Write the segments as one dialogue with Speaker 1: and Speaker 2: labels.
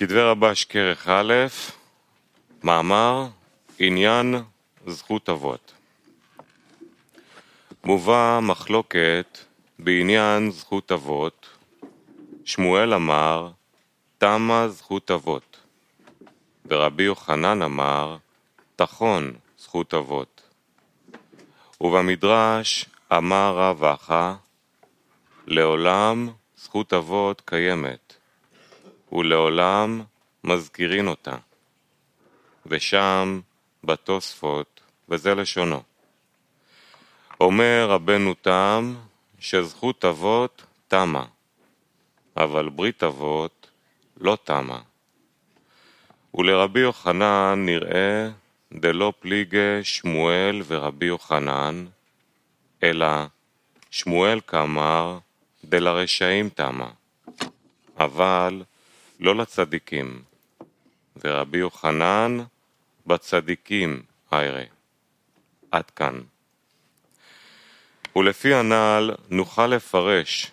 Speaker 1: כדבי רבש כרך א', מאמר עניין זכות אבות. מובא מחלוקת בעניין זכות אבות, שמואל אמר, תמה זכות אבות, ורבי יוחנן אמר, תחון זכות אבות. ובמדרש אמר רב אחא, לעולם זכות אבות קיימת, ולעולם מזכירין אותה. ושם בתוספות, וזה לשונו. אומר רבנו תם שזכות אבות תמה, אבל ברית אבות לא תמה. ולרבי יוחנן נראה דלא פליגי שמואל ורבי יוחנן, אלא שמואל כאמר דלרשעים תמה, אבל לא לצדיקים, ורבי יוחנן בצדיקים איירה. עד כאן. ולפי הנ"ל נוכל לפרש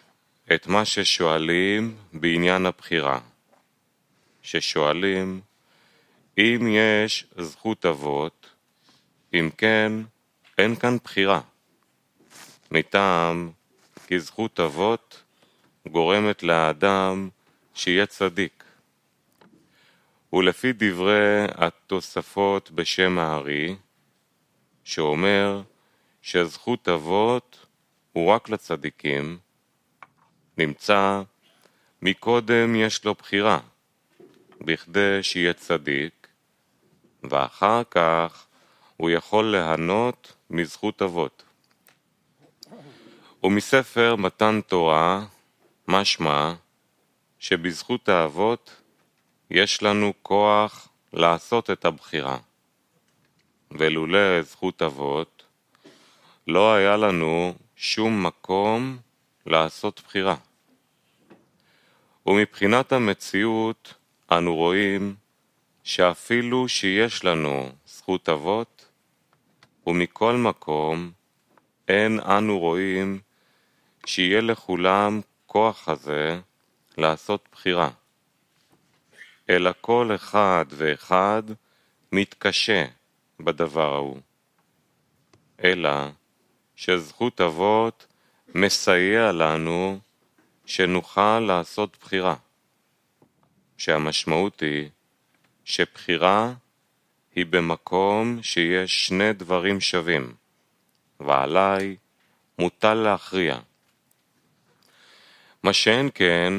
Speaker 1: את מה ששואלים בעניין הבחירה. ששואלים אם יש זכות אבות, אם כן, אין כאן בחירה. מטעם כי זכות אבות גורמת לאדם שיהיה צדיק. ולפי דברי התוספות בשם הארי, שאומר שזכות אבות הוא רק לצדיקים, נמצא מקודם יש לו בחירה, בכדי שיהיה צדיק, ואחר כך הוא יכול ליהנות מזכות אבות. ומספר מתן תורה משמע שבזכות האבות יש לנו כוח לעשות את הבחירה. ולולא זכות אבות, לא היה לנו שום מקום לעשות בחירה. ומבחינת המציאות אנו רואים שאפילו שיש לנו זכות אבות, ומכל מקום אין אנו רואים שיהיה לכולם כוח הזה לעשות בחירה. אלא כל אחד ואחד מתקשה בדבר ההוא. אלא שזכות אבות מסייע לנו שנוכל לעשות בחירה, שהמשמעות היא שבחירה היא במקום שיש שני דברים שווים, ועליי מוטל להכריע. מה שאין כן,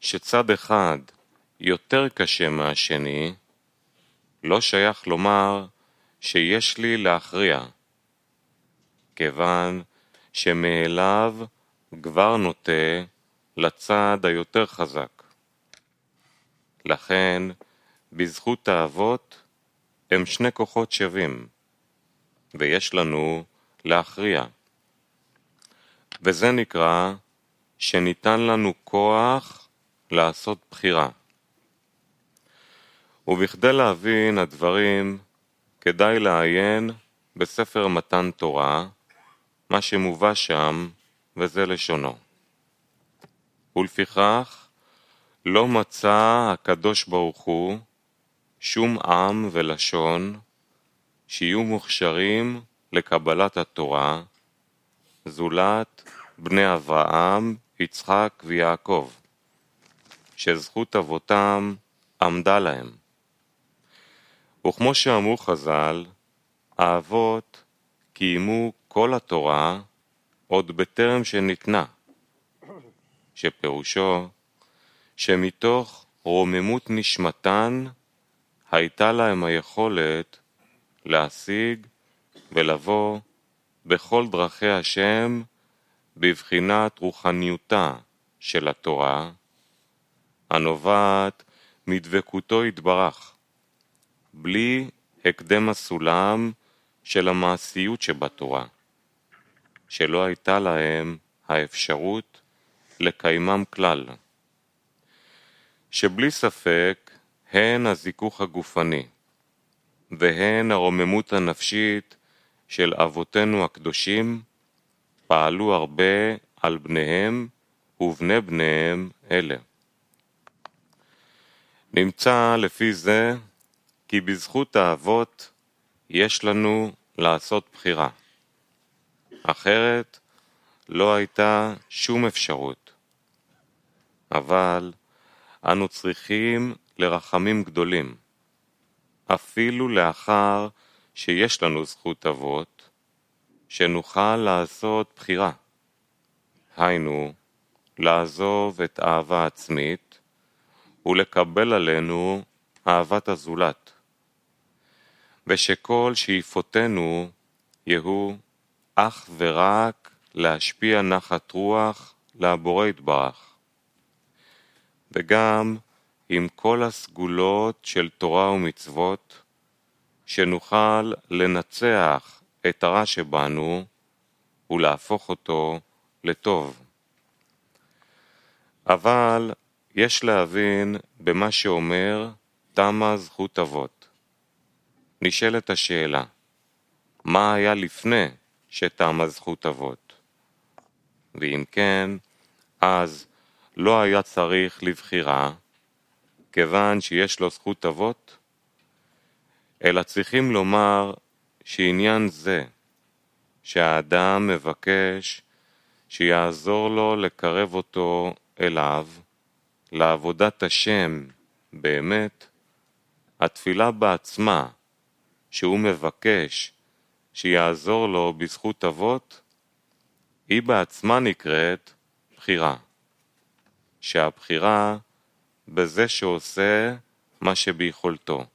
Speaker 1: שצד אחד יותר קשה מהשני, לא שייך לומר שיש לי להכריע, כיוון שמאליו כבר נוטה לצד היותר חזק. לכן, בזכות האבות הם שני כוחות שווים, ויש לנו להכריע. וזה נקרא שניתן לנו כוח לעשות בחירה. ובכדי להבין הדברים, כדאי לעיין בספר מתן תורה, מה שמובא שם, וזה לשונו. ולפיכך, לא מצא הקדוש ברוך הוא שום עם ולשון שיהיו מוכשרים לקבלת התורה, זולת בני אברהם, יצחק ויעקב, שזכות אבותם עמדה להם. וכמו שאמרו חז"ל, האבות קיימו כל התורה עוד בטרם שניתנה, שפירושו שמתוך רוממות נשמתן הייתה להם היכולת להשיג ולבוא בכל דרכי השם בבחינת רוחניותה של התורה, הנובעת מדבקותו יתברך, בלי הקדם הסולם של המעשיות שבתורה, שלא הייתה להם האפשרות לקיימם כלל, שבלי ספק הן הזיכוך הגופני והן הרוממות הנפשית של אבותינו הקדושים פעלו הרבה על בניהם ובני בניהם אלה. נמצא לפי זה כי בזכות האבות יש לנו לעשות בחירה. אחרת לא הייתה שום אפשרות. אבל אנו צריכים לרחמים גדולים. אפילו לאחר שיש לנו זכות אבות, שנוכל לעשות בחירה. היינו, לעזוב את אהבה עצמית ולקבל עלינו אהבת הזולת. ושכל שאיפותינו יהיו אך ורק להשפיע נחת רוח לבורא יתברך. וגם עם כל הסגולות של תורה ומצוות, שנוכל לנצח את הרע שבנו ולהפוך אותו לטוב. אבל יש להבין במה שאומר תמה זכות אבות. נשאלת השאלה, מה היה לפני שתמה זכות אבות? ואם כן, אז לא היה צריך לבחירה, כיוון שיש לו זכות אבות, אלא צריכים לומר שעניין זה, שהאדם מבקש שיעזור לו לקרב אותו אליו, לעבודת השם באמת, התפילה בעצמה, שהוא מבקש שיעזור לו בזכות אבות, היא בעצמה נקראת בחירה. שהבחירה בזה שעושה מה שביכולתו.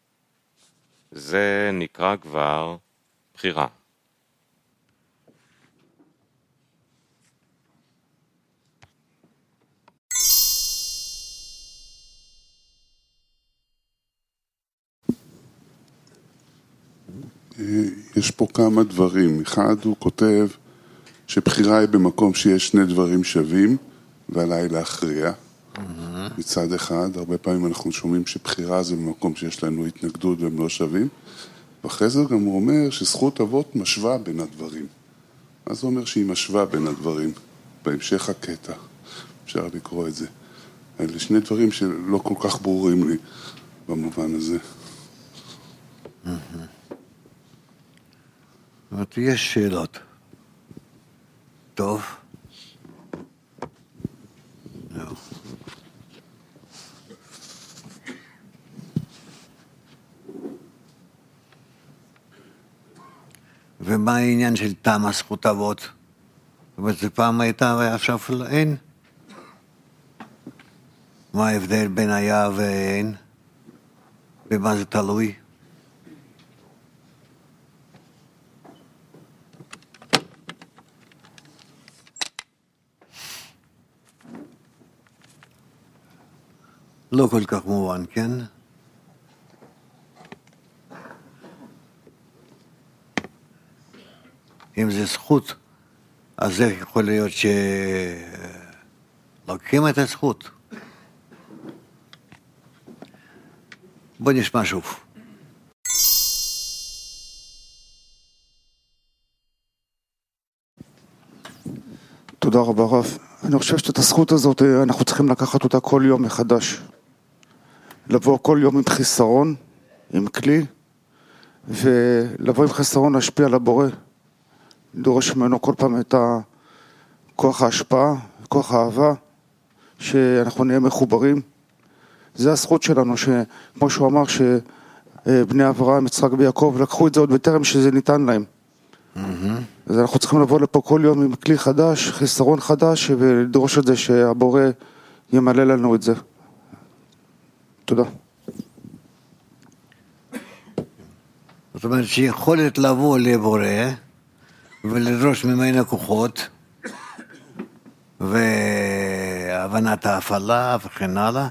Speaker 1: זה נקרא כבר בחירה.
Speaker 2: יש פה כמה דברים. אחד, הוא כותב שבחירה היא במקום שיש שני דברים שווים, ועליי להכריע. Mm-hmm. מצד אחד, הרבה פעמים אנחנו שומעים שבחירה זה במקום שיש לנו התנגדות והם לא שווים, ואחרי זה גם הוא אומר שזכות אבות משווה בין הדברים. מה זה אומר שהיא משווה בין הדברים? בהמשך הקטע, אפשר לקרוא את זה. אלה שני דברים שלא כל כך ברורים לי במובן הזה.
Speaker 3: זאת אומרת, יש שאלות. טוב. ומה העניין של תמה זכות אבות? זאת אומרת, זה פעם הייתה ועכשיו אין? מה ההבדל בין היה ואין? במה זה תלוי? לא כל כך מובן, כן? אם זה זכות, אז איך יכול להיות שלוקחים את הזכות? בוא נשמע שוב.
Speaker 4: תודה רבה רב. אני חושב שאת הזכות הזאת אנחנו צריכים לקחת אותה כל יום מחדש. לבוא כל יום עם חיסרון, עם כלי, ולבוא עם חיסרון להשפיע על הבורא. לדרוש ממנו כל פעם את כוח ההשפעה, כוח האהבה, שאנחנו נהיה מחוברים. זה הזכות שלנו, שכמו שהוא אמר, שבני אברהם, יצחק ויעקב לקחו את זה עוד בטרם שזה ניתן להם. Mm-hmm. אז אנחנו צריכים לבוא לפה כל יום עם כלי חדש, חיסרון חדש, ולדרוש את זה שהבורא ימלא לנו את זה. תודה.
Speaker 3: זאת אומרת שיכולת לבוא לבורא ולדרוש ממנו כוחות והבנת ההפעלה וכן הלאה,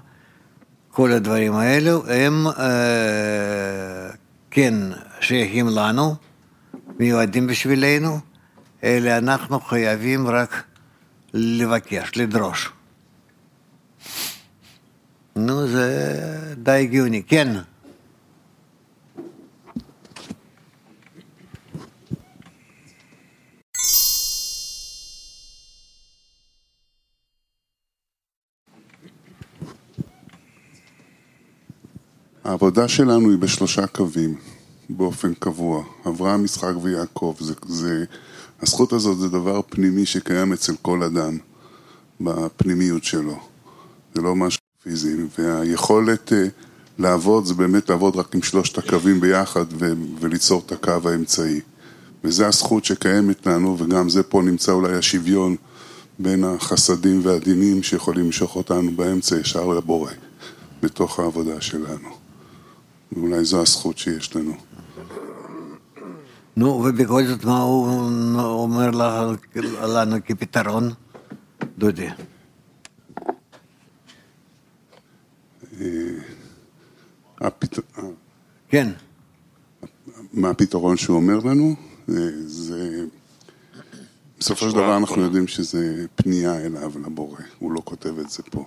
Speaker 3: כל הדברים האלו הם אה, כן שייכים לנו, מיועדים בשבילנו, אלא אנחנו חייבים רק לבקש, לדרוש. נו, זה די הגיוני, כן.
Speaker 2: העבודה שלנו היא בשלושה קווים, באופן קבוע. אברהם, יצחק ויעקב. זה, זה, הזכות הזאת זה דבר פנימי שקיים אצל כל אדם, בפנימיות שלו. זה לא משהו פיזי. והיכולת אה, לעבוד זה באמת לעבוד רק עם שלושת הקווים ביחד ו- וליצור את הקו האמצעי. וזו הזכות שקיימת לנו, וגם זה פה נמצא אולי השוויון בין החסדים והדינים שיכולים למשוך אותנו באמצע ישר לבורא, בתוך העבודה שלנו. ואולי זו הזכות שיש לנו.
Speaker 3: נו, ובכל זאת מה הוא אומר לנו כפתרון, דודי?
Speaker 2: הפת... אה,
Speaker 3: כן,
Speaker 2: מה הפתרון שהוא אומר לנו? זה, זה... בסופו של דבר אנחנו. יודעים שזה פנייה אליו, לבורא. הוא לא כותב את זה פה,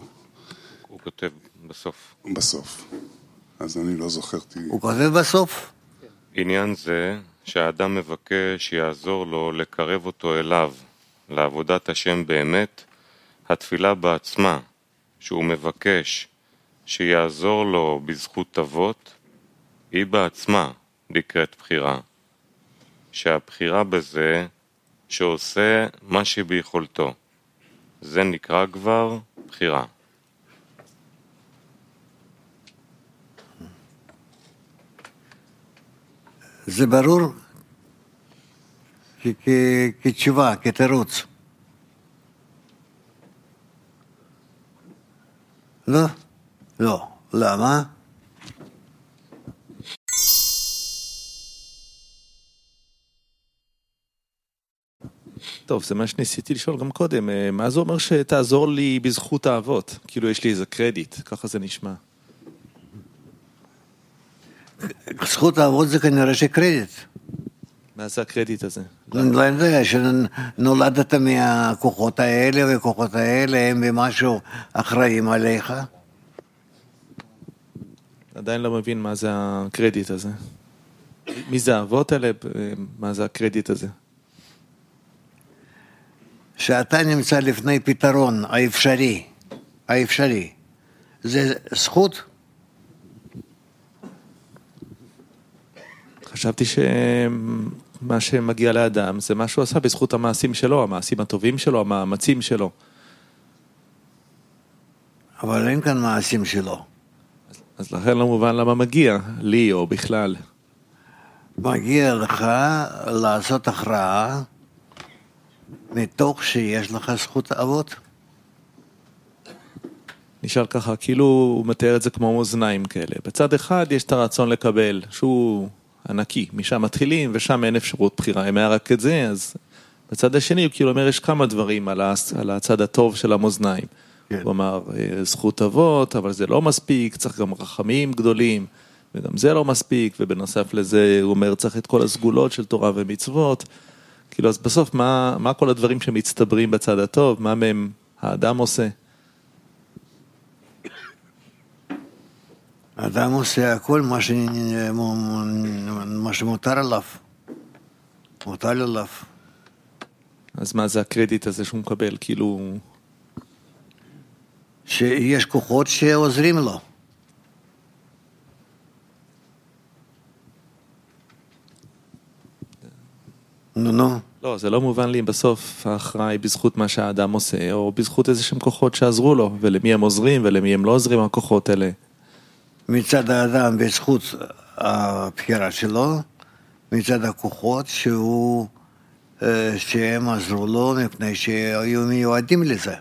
Speaker 1: הוא כותב בסוף.
Speaker 2: בסוף. אז אני לא זוכר, ת-
Speaker 3: הוא כותב בסוף.
Speaker 1: עניין זה שהאדם מבקש שיעזור לו לקרב אותו אליו, לעבודת השם באמת, התפילה בעצמה, שהוא מבקש שיעזור לו בזכות אבות, היא בעצמה נקראת בחירה. שהבחירה בזה שעושה מה שביכולתו. זה נקרא כבר בחירה.
Speaker 3: זה ברור כ- כ- כתשובה, כתירוץ. לא? לא. למה?
Speaker 5: טוב, זה מה שניסיתי לשאול גם קודם, אה, מה זה אומר שתעזור לי בזכות האבות? כאילו יש לי איזה קרדיט, ככה זה נשמע.
Speaker 3: זכות האבות זה כנראה שקרדיט.
Speaker 5: מה זה הקרדיט הזה?
Speaker 3: אני לא יודע, שנולדת מהכוחות האלה, והכוחות האלה הם במשהו אחראים עליך.
Speaker 5: עדיין לא מבין מה זה הקרדיט הזה. מי זה האבות האלה? מה זה הקרדיט הזה?
Speaker 3: שאתה נמצא לפני פתרון האפשרי, האפשרי, זה זכות?
Speaker 5: חשבתי שמה שמגיע לאדם זה מה שהוא עשה בזכות המעשים שלו, המעשים הטובים שלו, המאמצים שלו.
Speaker 3: אבל אין כאן מעשים שלו.
Speaker 5: אז לכן לא מובן למה מגיע, לי או בכלל.
Speaker 3: מגיע לך לעשות הכרעה מתוך שיש לך זכות אבות.
Speaker 5: נשאל ככה, כאילו הוא מתאר את זה כמו מאזניים כאלה. בצד אחד יש את הרצון לקבל, שהוא ענקי, משם מתחילים ושם אין אפשרות בחירה. אם היה רק את זה, אז בצד השני הוא כאילו אומר, יש כמה דברים. על הצד הטוב של המאזניים.
Speaker 3: כן.
Speaker 5: הוא אמר, אה, זכות אבות, אבל זה לא מספיק, צריך גם רחמים גדולים, וגם זה לא מספיק, ובנוסף לזה הוא אומר, צריך את כל הסגולות של תורה ומצוות. כאילו, אז בסוף, מה, מה כל הדברים שמצטברים בצד הטוב, מה מהם האדם עושה?
Speaker 3: אדם עושה הכל מה, ש... מה שמותר עליו. מוטל עליו.
Speaker 5: אז מה זה הקרדיט הזה שהוא מקבל? כאילו,
Speaker 3: שיש כוחות שעוזרים לו. נו, נו.
Speaker 5: לא, זה לא מובן לי אם בסוף ההכרעה היא בזכות מה שהאדם עושה, או בזכות איזה שהם כוחות שעזרו לו, ולמי הם עוזרים ולמי הם לא עוזרים הכוחות האלה.
Speaker 3: מצד האדם בזכות הבחירה שלו, מצד הכוחות שהוא, אה, שהם עזרו לו מפני שהיו מיועדים לזה.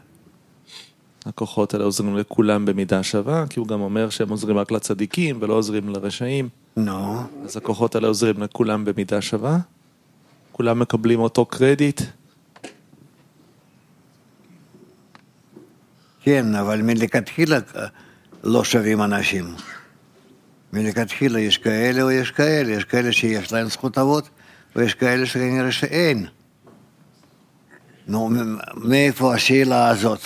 Speaker 5: הכוחות האלה עוזרים לכולם במידה שווה, כי הוא גם אומר שהם עוזרים רק לצדיקים ולא עוזרים לרשעים,
Speaker 3: נו,
Speaker 5: אז הכוחות האלה עוזרים לכולם במידה שווה. כולם מקבלים אותו קרדיט.
Speaker 3: כן, אבל מלכתחילה אה, לא שווים אנשים. מלכתחילה יש כאלה או יש כאלה, יש כאלה שיש להם זכות אבות, ויש כאלה שכנראה שאין. נו, מאיפה השאלה הזאת?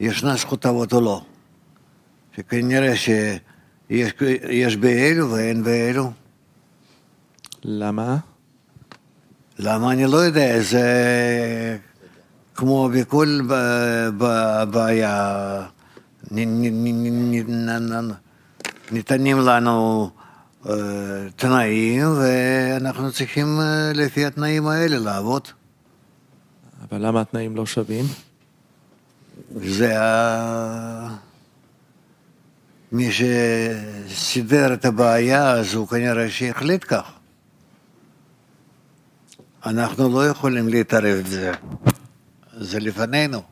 Speaker 3: ישנה זכות אבות או לא? שכנראה שיש יש באלו ואין באלו.
Speaker 5: למה?
Speaker 3: למה אני לא יודע, זה כמו בכל בעיה. ניתנים לנו אה, תנאים, ואנחנו צריכים אה, לפי התנאים האלה לעבוד.
Speaker 5: אבל למה התנאים לא שווים?
Speaker 3: זה ה... מי שסידר את הבעיה, הוא כנראה שהחליט כך. אנחנו לא יכולים להתערב בזה. זה לפנינו.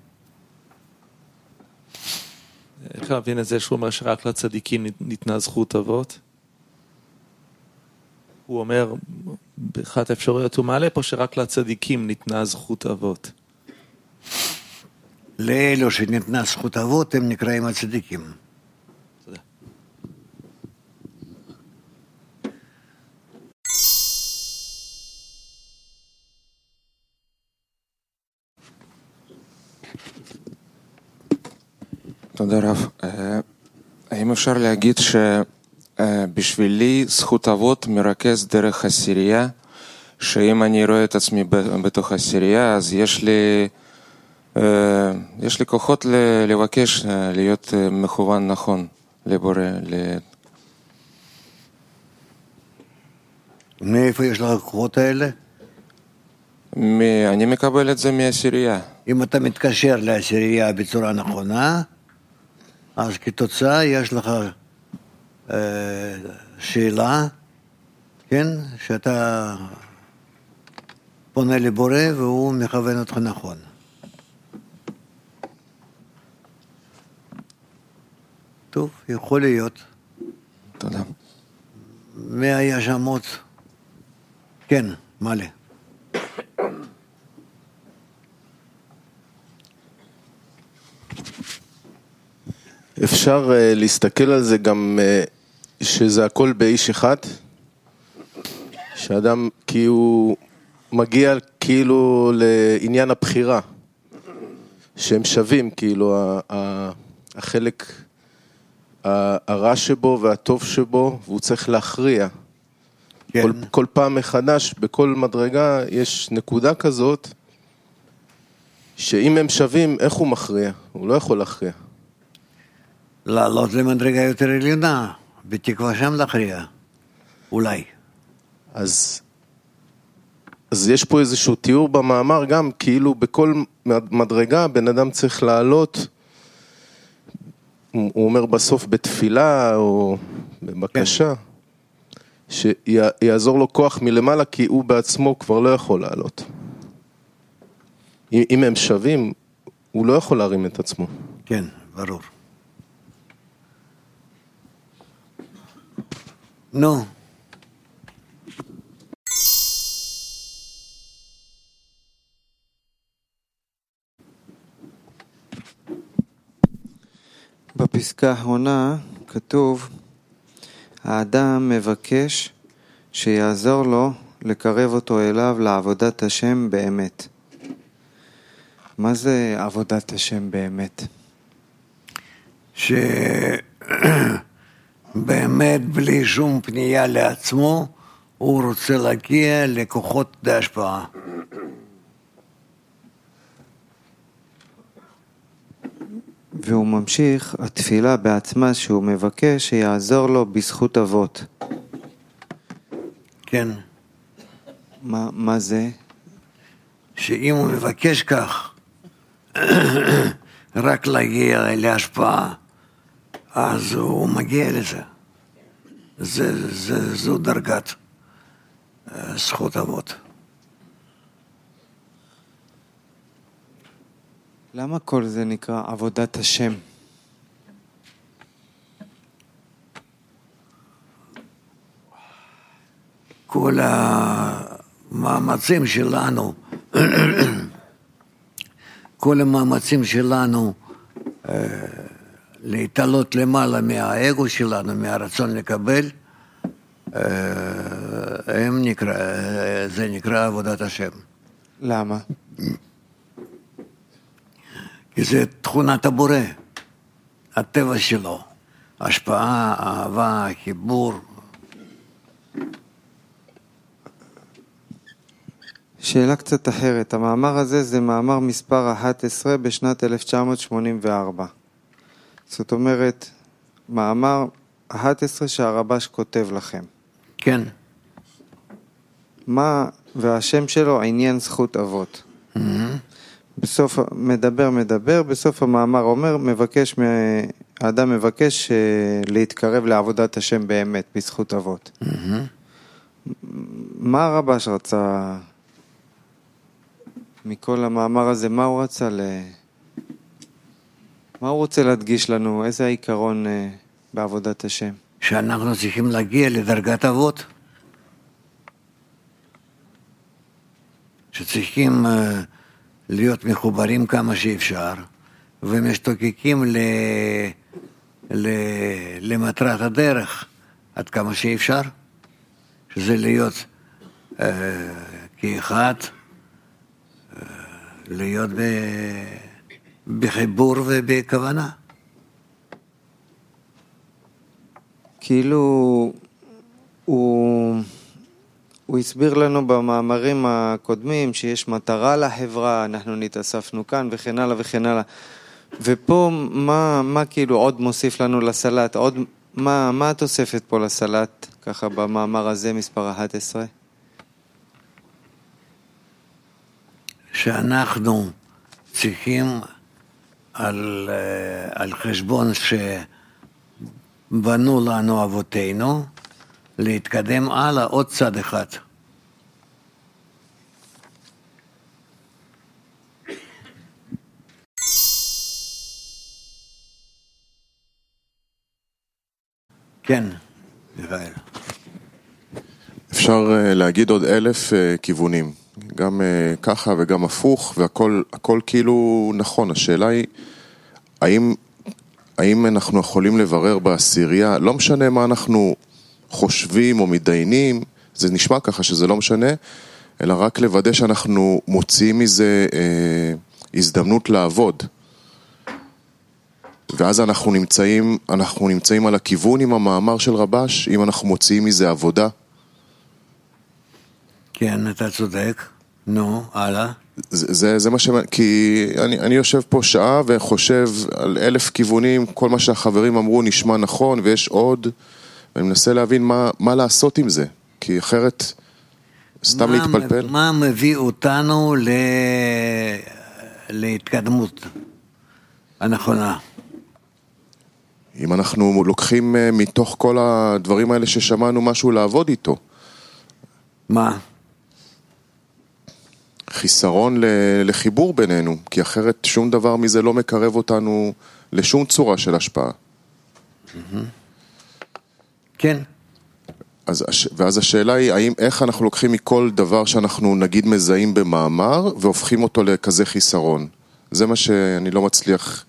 Speaker 5: איך להבין את זה שהוא אומר שרק לצדיקים ניתנה זכות אבות? הוא אומר, באחת האפשרויות הוא מעלה פה שרק לצדיקים ניתנה זכות אבות.
Speaker 3: לאלו שניתנה זכות אבות הם נקראים הצדיקים.
Speaker 5: תודה.
Speaker 6: תודה רב. אה, האם אפשר להגיד שבשבילי זכות אבות מרכז דרך עשירייה, שאם אני רואה את עצמי בתוך עשירייה, אז יש לי, אה, יש לי כוחות לבקש אה, להיות אה, מכוון נכון לבורא,
Speaker 3: מאיפה יש לך הכוחות האלה?
Speaker 6: אני מקבל את זה מעשירייה.
Speaker 3: אם אתה מתקשר לעשירייה בצורה נכונה, אז כתוצאה יש לך אה, שאלה, כן, שאתה פונה לבורא והוא מכוון אותך נכון. טוב, יכול להיות.
Speaker 6: תודה.
Speaker 3: מהישמות. כן, מלא.
Speaker 7: אפשר uh, להסתכל על זה גם uh, שזה הכל באיש אחד? שאדם כי הוא מגיע כאילו לעניין הבחירה, שהם שווים, כאילו ה- ה- החלק הרע שבו והטוב שבו, והוא צריך להכריע.
Speaker 3: כן.
Speaker 7: כל, כל פעם מחדש, בכל מדרגה יש נקודה כזאת, שאם הם שווים, איך הוא מכריע? הוא לא יכול להכריע.
Speaker 3: לעלות למדרגה יותר עליונה, בתקווה שם להכריע. אולי.
Speaker 7: אז, אז יש פה איזשהו תיאור במאמר גם, כאילו בכל מדרגה בן אדם צריך לעלות, הוא אומר בסוף בתפילה או בבקשה, שיעזור לו כוח מלמעלה כי הוא בעצמו כבר לא יכול לעלות. אם, הם שווים, הוא לא יכול להרים את עצמו.
Speaker 3: כן, ברור. נו,
Speaker 8: בפסקה האחרונה כתוב, האדם מבקש שיעזור לו לקרב אותו אליו לעבודת השם באמת. מה זה עבודת השם באמת?
Speaker 3: שבאמת בלי שום פנייה לעצמו, הוא רוצה להגיע לכוחות די השפעה.
Speaker 8: והוא ממשיך, התפילה בעצמה שהוא מבקש שיעזור לו בזכות אבות.
Speaker 3: כן,
Speaker 8: מה, מה זה?
Speaker 3: שאם הוא מבקש כך, רק להגיע להשפעה, אז הוא מגיע לזה. זה, זה, זו דרגת אה, זכות אבות.
Speaker 8: למה כל זה נקרא עבודת השם?
Speaker 3: כל המאמצים שלנו, כל המאמצים שלנו אה, להתעלות למעלה מהאגו שלנו, מהרצון לקבל, אה, הם נקרא, אה, זה נקרא עבודת השם.
Speaker 8: למה?
Speaker 3: כי זה תכונת הבורא, הטבע שלו, השפעה, אהבה, חיבור.
Speaker 8: שאלה קצת אחרת, המאמר הזה זה מאמר מספר 11 בשנת 1984. זאת אומרת, מאמר ה-11 שהרבש כותב לכם.
Speaker 3: כן.
Speaker 8: מה, והשם שלו עניין זכות אבות. בסוף, מדבר, מדבר, בסוף המאמר אומר, מבקש, האדם מבקש אה, להתקרב לעבודת השם באמת, בזכות אבות. מה הרבש רצה מכל המאמר הזה, מה הוא רצה ל... מה הוא רוצה להדגיש לנו? איזה העיקרון אה, בעבודת השם?
Speaker 3: שאנחנו צריכים להגיע לדרגת אבות. שצריכים אה, להיות מחוברים כמה שאפשר, ומשתוקקים ל... ל... למטרת הדרך עד כמה שאפשר, שזה להיות אה, כאחד, אה, להיות ב... בחיבור ובכוונה.
Speaker 8: כאילו, הוא, הוא הסביר לנו במאמרים הקודמים שיש מטרה לחברה, אנחנו נתאספנו כאן וכן הלאה וכן הלאה. ופה, מה, מה כאילו עוד מוסיף לנו לסלט? עוד, מה, מה התוספת פה לסלט, ככה במאמר הזה, מספר 11?
Speaker 3: שאנחנו צריכים על, אה, על חשבון שבנו לנו אבותינו, להתקדם הלאה עוד צד אחד. כן, מיכאל.
Speaker 9: אפשר אה, להגיד עוד אלף אה, כיוונים, גם אה, ככה וגם הפוך, והכל הכל כאילו נכון. השאלה היא, האם, האם אנחנו יכולים לברר בעשירייה, לא משנה מה אנחנו חושבים או מתדיינים, זה נשמע ככה שזה לא משנה, אלא רק לוודא שאנחנו מוציאים מזה אה, הזדמנות לעבוד. ואז אנחנו נמצאים, אנחנו נמצאים על הכיוון עם המאמר של רבש, אם אנחנו מוציאים מזה עבודה.
Speaker 3: כן, אתה צודק. נו, הלאה.
Speaker 9: זה, זה, זה מה ש... כי אני, אני יושב פה שעה וחושב על אלף כיוונים, כל מה שהחברים אמרו נשמע נכון ויש עוד, ואני מנסה להבין מה, מה לעשות עם זה, כי אחרת סתם
Speaker 3: מה-
Speaker 9: להתפלפל.
Speaker 3: מה מביא אותנו ל... להתקדמות הנכונה?
Speaker 9: אם אנחנו לוקחים אה, מתוך כל הדברים האלה ששמענו משהו לעבוד איתו,
Speaker 3: מה?
Speaker 9: חיסרון לחיבור בינינו, כי אחרת שום דבר מזה לא מקרב אותנו לשום צורה של השפעה.
Speaker 3: כן.
Speaker 9: אז, ואז השאלה היא, האם, איך אנחנו לוקחים מכל דבר שאנחנו נגיד מזהים במאמר והופכים אותו לכזה חיסרון? זה מה שאני לא מצליח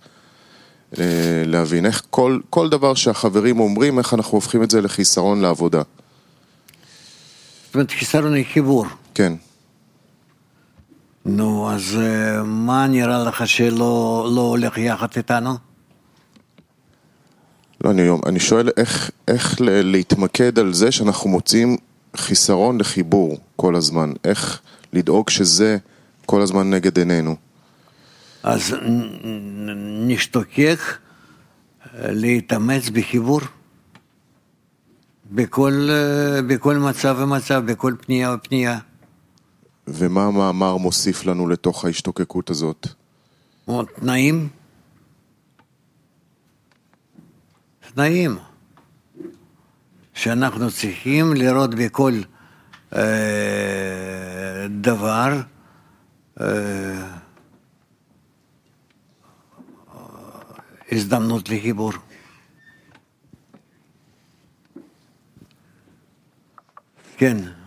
Speaker 9: אה, להבין. איך כל, כל דבר שהחברים אומרים, איך אנחנו הופכים את זה לחיסרון לעבודה.
Speaker 3: זאת אומרת, חיסרון היא חיבור.
Speaker 9: כן.
Speaker 3: נו, אז אה, מה נראה לך שלא לא הולך יחד איתנו?
Speaker 9: לא, אני, אני שואל איך, איך להתמקד על זה שאנחנו מוצאים חיסרון לחיבור כל הזמן. איך לדאוג שזה כל הזמן נגד עינינו.
Speaker 3: אז נשתוקק אה, להתאמץ בחיבור בכל, אה, בכל מצב ומצב, בכל פנייה ופנייה.
Speaker 9: ומה המאמר מוסיף לנו לתוך ההשתוקקות הזאת?
Speaker 3: תנאים? תנאים שאנחנו צריכים לראות בכל אה, דבר אה, הזדמנות לחיבור. כן.